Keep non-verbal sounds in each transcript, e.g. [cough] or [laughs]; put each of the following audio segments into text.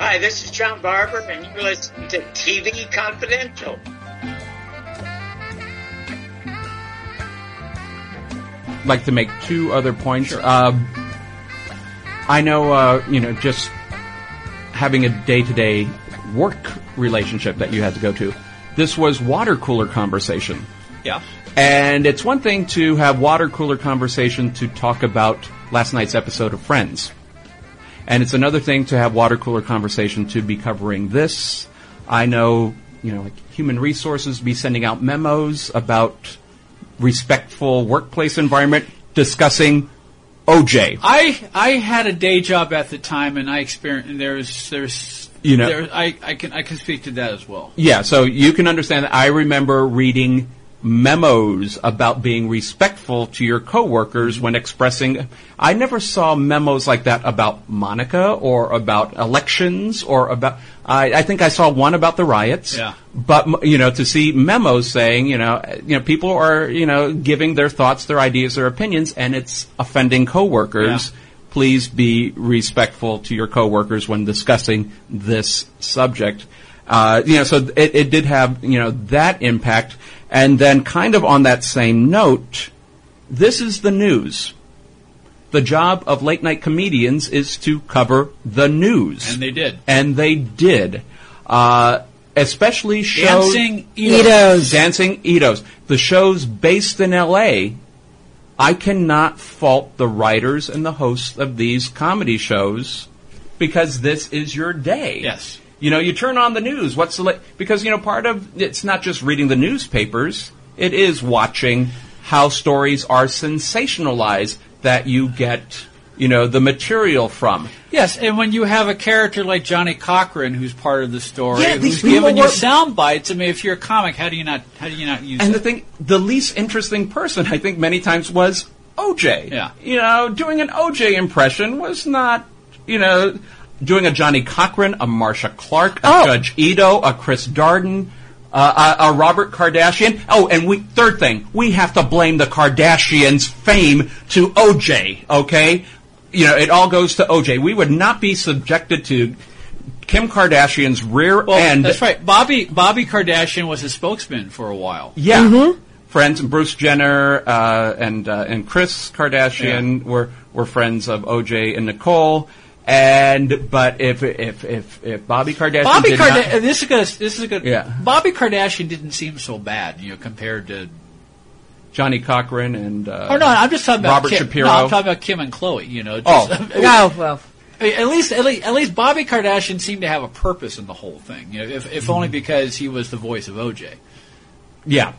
Hi, this is John Barber, and you're listening to TV Confidential. like to make two other points. Uh, I know, uh, you know, just having a day-to-day work relationship that you had to go to. This was water cooler conversation. Yeah. And it's one thing to have water cooler conversation to talk about last night's episode of Friends. And it's another thing to have water cooler conversation to be covering this. I know, you know, like human resources be sending out memos about respectful workplace environment discussing OJ. I I had a day job at the time, and I experienced. And there's there's You know- there, I I can I can speak to that as well. Yeah, so you can understand that I remember reading memos about being respectful to your coworkers when expressing I never saw memos like that about Monica or about elections or about I, I think I saw one about the riots. Yeah. But you know, to see memos saying, you know, you know, people are, you know, giving their thoughts, their ideas, their opinions and it's offending coworkers. Yeah. Please be respectful to your coworkers when discussing this subject. Uh, you know, so it, it did have, you know, that impact. And then kind of on that same note, this is the news. The job of late night comedians is to cover the news. And they did. And they did. Uh, especially shows. Dancing Itos. Dancing Itos. The shows based in LA, I cannot fault the writers and the hosts of these comedy shows because this is your day. Yes. You know, you turn on the news. What's the la- because you know part of it's not just reading the newspapers. It is watching how stories are sensationalized that you get you know the material from. Yes, and when you have a character like Johnnie Cochran, who's part of the story, Yeah, who's giving you sound bites. I mean, if you're a comic, how do you not how do you not use And it? the thing, the least interesting person, I think, many times was OJ. Yeah. You know, doing an OJ impression was not, you know, doing a Johnnie Cochran, a Marcia Clark, a Oh. Judge Ito, a Chris Darden, uh, a, a Robert Kardashian. Oh, and we, third thing, we have to blame the Kardashians' fame to OJ, okay? You know, it all goes to OJ. We would not be subjected to Kim Kardashian's rear well, end. that's right. Bobby Bobby Kardashian was his spokesman for a while. Yeah. Friends, Bruce Jenner uh, and uh, and Kris Kardashian were were friends of OJ and Nicole. And but if if if, if Bobby Kardashian Bobby Kardashian. This is good. This is good. Yeah. Bobby Kardashian didn't seem so bad, you know, compared to. Johnnie Cochran and uh, Oh no, I'm just talking about Robert Kim. Shapiro. No, I'm talking about Kim and Khloe. You know. Oh. Just, [laughs] Oh, well. At least, at least, at least, Bobby Kardashian seemed to have a purpose in the whole thing. You know, if, if only because he was the voice of OJ. yeah,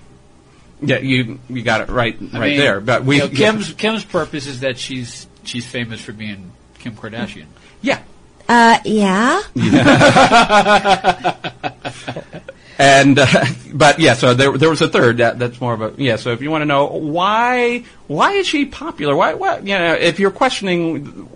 yeah, you you got it right I right mean, there. But we you know, [laughs] Kim's Kim's purpose is that she's she's famous for being Kim Kardashian. yeah. Uh, yeah. [laughs] And uh, but yeah, so there there was a third that that's more of a yeah. So if you want to know why why is she popular? Why what you know if you're questioning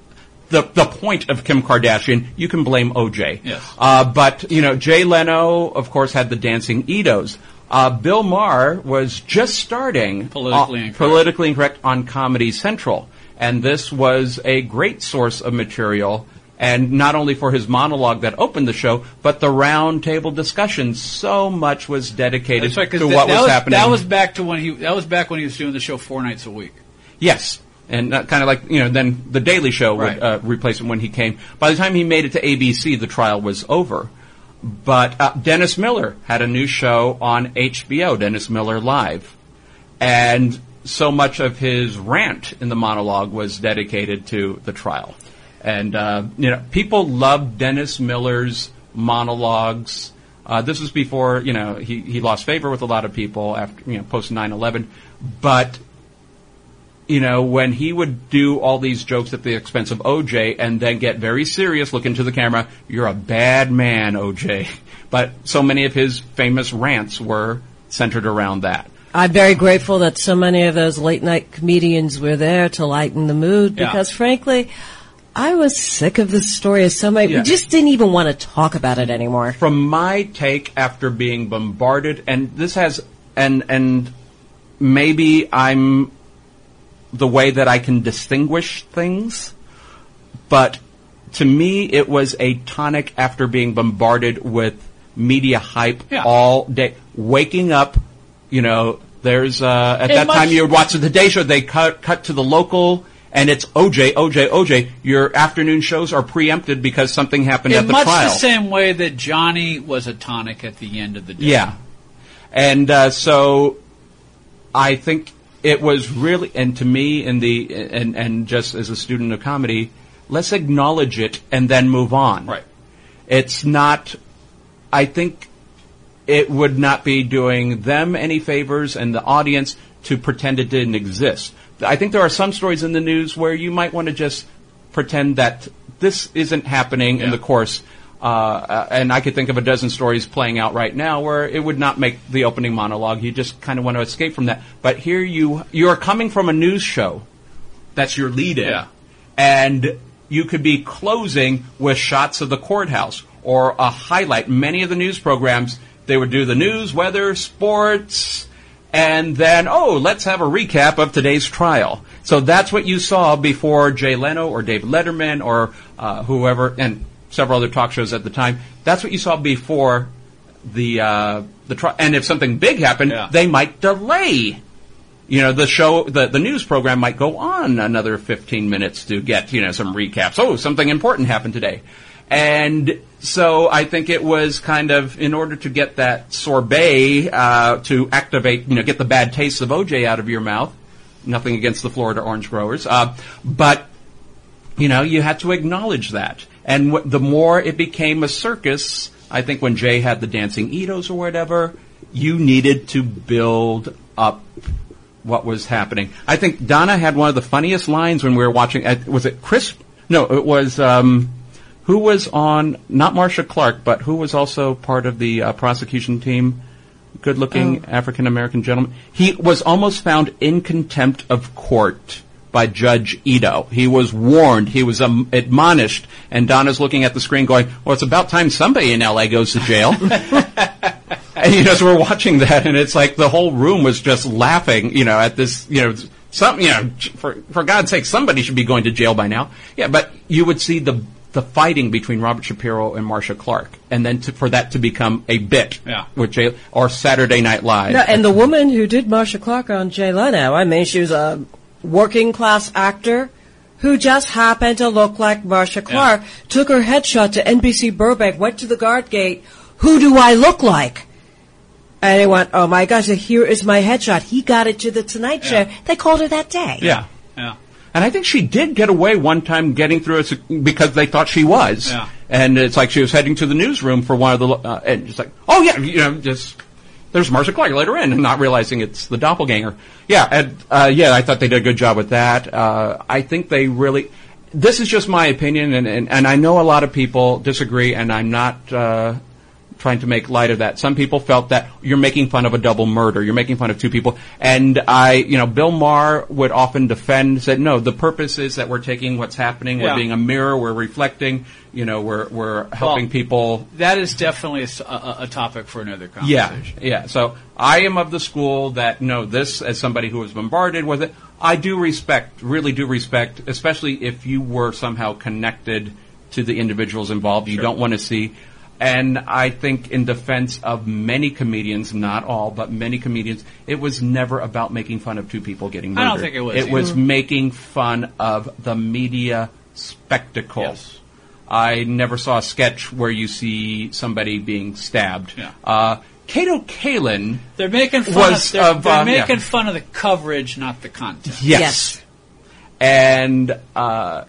the the point of Kim Kardashian, you can blame OJ. Yes. Uh, but you know Jay Leno, of course, had the dancing Itos. Uh, Bill Maher was just starting Politically uh, Incorrect. politically incorrect on Comedy Central, and this was a great source of material. And not only for his monologue that opened the show, but the round table discussion. So much was dedicated right, to that, what that was, was happening. that was back to when he that was back when he was doing the show four nights a week. Yes. And uh, kind of like, you know, then The Daily Show Right. would uh, replace him when he came. By the time he made it to ABC, the trial was over. But uh, Dennis Miller had a new show on HBO, Dennis Miller Live. And so much of his rant in the monologue was dedicated to the trial. And, uh, you know, people loved Dennis Miller's monologues. Uh, this was before, you know, he, he lost favor with a lot of people after, you know, post 9-11. But you know, when he would do all these jokes at the expense of OJ and then get very serious, look into the camera, you're a bad man, OJ. [laughs] But so many of his famous rants were centered around that. I'm very grateful that so many of those late night comedians were there to lighten the mood Yeah. because frankly, I was sick of this story of so many. Yeah. We just didn't even want to talk about it anymore. From my take after being bombarded, and this has, and, and maybe I'm the way that I can distinguish things, but to me, it was a tonic after being bombarded with media hype Yeah. all day. Waking up, you know, there's uh, at And that time you would watch the Today Show. They cut cut to the local. And it's OJ, OJ, OJ. Your afternoon shows are preempted because something happened at the much trial. Much the same way that Johnny was a tonic at the end of the day. Yeah. And uh, so I think it was really, and to me, in the and and just as a student of comedy, let's acknowledge it and then move on. Right. It's not. I think it would not be doing them any favors and the audience to pretend it didn't exist. I think there are some stories in the news where you might want to just pretend that this isn't happening in the course. Uh, and I could think of a dozen stories playing out right now where it would not make the opening monologue. You just kind of want to escape from that. But here you you are coming from a news show. That's your lead in. Yeah. And you could be closing with shots of the courthouse or a highlight. Many of the news programs, they would do the news, weather, sports, and then, oh, let's have a recap of today's trial. So that's what you saw before Jay Leno or David Letterman or uh, whoever, and several other talk shows at the time. That's what you saw before the uh, the trial. And if something big happened, Yeah. they might delay you know, the show, the, the news program might go on another 15 minutes to get, you know, some recaps. Oh, something important happened today. And so I think it was kind of in order to get that sorbet, uh, to activate, you know, get the bad taste of OJ out of your mouth. Nothing against the Florida orange growers. Uh, but you know, you had to acknowledge that. And w- the more it became a circus, I think when Jay had the dancing Itos or whatever, you needed to build up what was happening. I think Donna had one of the funniest lines when we were watching. uh, Was it Chris? No, it was. Um, who was on? Not Marcia Clark, but who was also part of the uh, prosecution team? Good-looking African American gentleman. He was almost found in contempt of court by Judge Ito. He was warned. He was um, admonished. And Donna's looking at the screen, going, "Well, it's about time somebody in L.A. goes to jail." [laughs] And you know, so we're watching that, and it's like the whole room was just laughing, you know, at this, you know, some, you know, for for God's sake, somebody should be going to jail by now. Yeah, but you would see the the fighting between Robert Shapiro and Marcia Clark, and then to, for that to become a bit, Yeah. with Jay, or Saturday Night Live. No, and the woman who did Marcia Clark on Jay Leno, I mean, she was a working class actor who just happened to look like Marcia Clark, took her headshot to NBC Burbank, went to the guard gate, who do I look like? And he went, oh my gosh, here is my headshot. He got it to the Tonight Show. They called her that day. yeah. Yeah. And I think she did get away one time getting through a, sec- because they thought she was. Yeah. And it's like she was heading to the newsroom for one of the, uh, and it's like, oh yeah, you know, just, there's Marcia Clark later in, and not realizing it's the doppelganger. Yeah, and, uh, yeah, I thought they did a good job with that. Uh, I think they really, this is just my opinion, and, and, and I know a lot of people disagree, and I'm not, uh, trying to make light of that. Some people felt that you're making fun of a double murder. You're making fun of two people. And I, you know, Bill Maher would often defend, said, no, the purpose is that we're taking what's happening, we're Yeah. being a mirror, we're reflecting, you know, we're, we're helping Well, people. That is definitely a topic for another Yeah, conversation. yeah. So I am of the school that, no, this, as somebody who was bombarded with it, I do respect, really do respect, especially if you were somehow connected to the individuals involved. You don't want to see. And I think in defense of many comedians, not all, but many comedians, it was never about making fun of two people getting murdered. I don't think it was It either. was making fun of the media spectacle. Yes. I never saw a sketch where you see somebody being stabbed. Yeah. Uh, Kato Kaelin, They're making fun Was of they're, of, they're um, yeah. fun of the coverage, not the content. yes. Yes. And uh,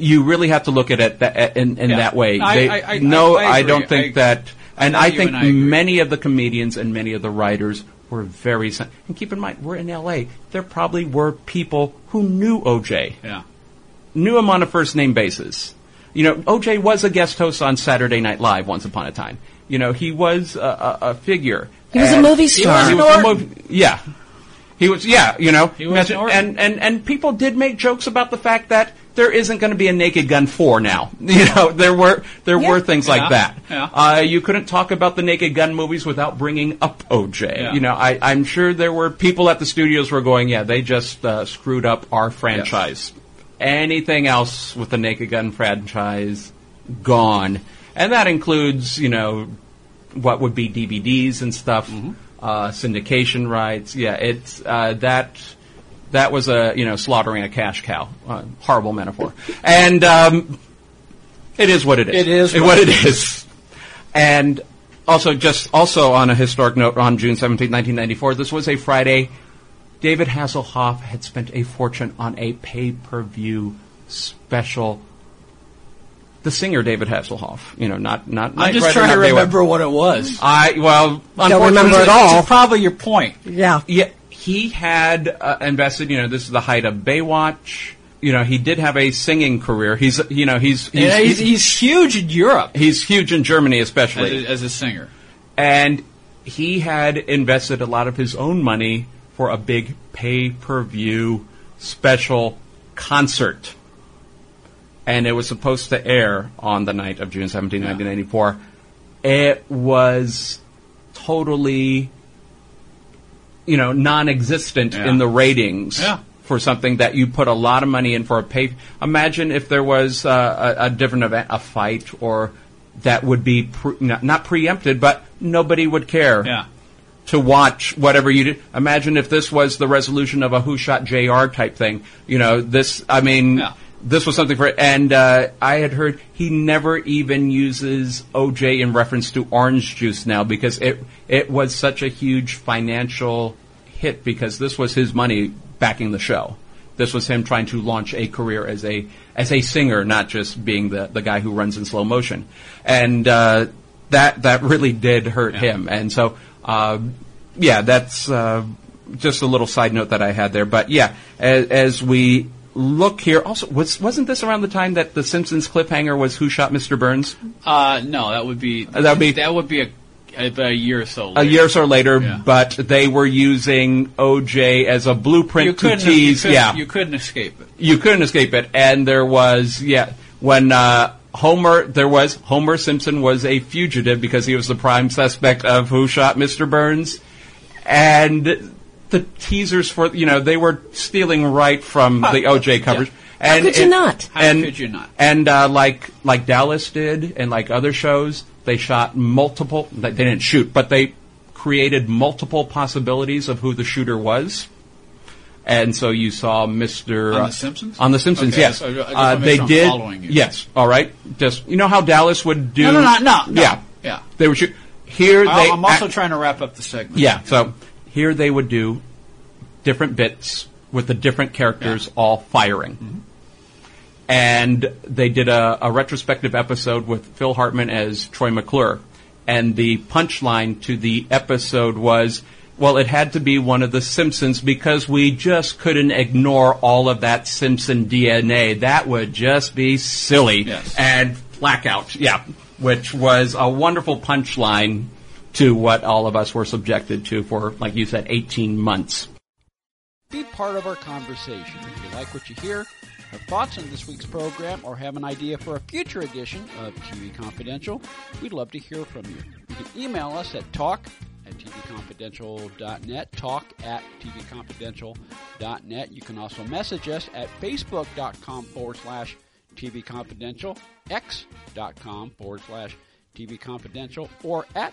you really have to look at it that, in, in Yeah. that way. I- They- I- I- no, I- I I, don't think I- that. And know I think and I many of the comedians and many of the writers were very. And keep in mind, we're in L.A. There probably were people who knew OJ. Yeah. knew him on a first name basis. You know, OJ was a guest host on Saturday Night Live once upon a time. You know, he was a, a, a figure. He was a movie star. He was a mov- yeah. He was, yeah, you know, He was and, and, and people did make jokes about the fact that there isn't going to be a Naked Gun 4 now. [laughs] You know, there were, there Yeah. were things Yeah. like that. Yeah. Uh, you couldn't talk about the Naked Gun movies without bringing up OJ. Yeah. You know, I, I'm sure there were people at the studios who were going, yeah, they just uh, screwed up our franchise anything else with the Naked Gun franchise gone, and that includes you know what would be DVDs and stuff, uh, syndication rights. Yeah, it's uh, that that was a you know slaughtering a cash cow. Uh, horrible metaphor, and um, it is what it is. It is what, what it is. And also, just also on a historic note, on June 17, 1994, this was a Friday. David Hasselhoff had spent a fortune on a pay-per-view special. The singer David Hasselhoff, you know, not not. I'm just trying to not Baywatch. remember what it was. I well, Don't remember at all. Which probably your point. Yeah. yeah, he had uh, invested. You know, this is the height of Baywatch. You know, he did have a singing career. He's, you know, he's he's, Yeah, he's, he's, he's huge in Europe he's huge in Germany, as especially, a, as a singer. and he had invested a lot of his own money for a big pay-per-view special concert, and it was supposed to air on the night of June 17, 1994. It was totally you know, non-existent Yeah. in the ratings Yeah. for something that you put a lot of money in for a pay. Imagine if there was uh, a, a different event, a fight, or that would be pre- not, not preempted, but nobody would care Yeah. to watch whatever you did. Imagine if this was the resolution of a Who Shot J.R. type thing. You know, this. I mean. Yeah. This was something for, and uh, I had heard he never even uses OJ in reference to orange juice now because it it was such a huge financial hit because this was his money backing the show. This was him trying to launch a career as a as a singer, not just being the the guy who runs in slow motion, and uh, that that really did hurt him. And so, uh, yeah, that's uh, just a little side note that I had there. But yeah, as, as we look here, also was wasn't this around the time that the Simpsons cliffhanger was Who Shot Mr. Burns? Uh, no, that would be that would be- [laughs] that would be a, a, a year or so. A later. year or so later, Yeah. but they were using OJ as a blueprint You to you tease. couldn't, yeah, you couldn't escape it. you couldn't escape it. And there was, yeah, when uh, Homer, there was Homer Simpson was a fugitive because he was the prime suspect of who shot Mr. Burns, and the teasers for you know they were stealing right from the OJ coverage. And could you it- not? How and, could you not? And uh, like like Dallas did, and like other shows, they shot multiple. They didn't shoot, but they created multiple possibilities of who the shooter was. And so you saw Mr. On uh, The Simpsons? On The Simpsons, Okay, yes. so I just uh, they sure did. Yes. All right. Just you know how Dallas would do. No, no, no, no, no. Yeah. Yeah. They would shoot. Here they. I'm also trying to wrap up the segment. yeah. So here they would do different bits with the different characters all firing. Mm-hmm. And they did a, a retrospective episode with Phil Hartman as Troy McClure. And the punchline to the episode was, well, it had to be one of the Simpsons because we just couldn't ignore all of that Simpson DNA. That would just be silly. Yes. And blackout. Yeah. Which was a wonderful punchline to what all of us were subjected to for, like you said, 18 months. Be part of our conversation. If you like what you hear, have thoughts on this week's program, or have an idea for a future edition of TV Confidential, we'd love to hear from you. You can email us at talk at tvconfidential.net, talk at tvconfidential.net. You can also message us at facebook.com forward slash tvconfidential, x.com forward slash tvconfidential, or at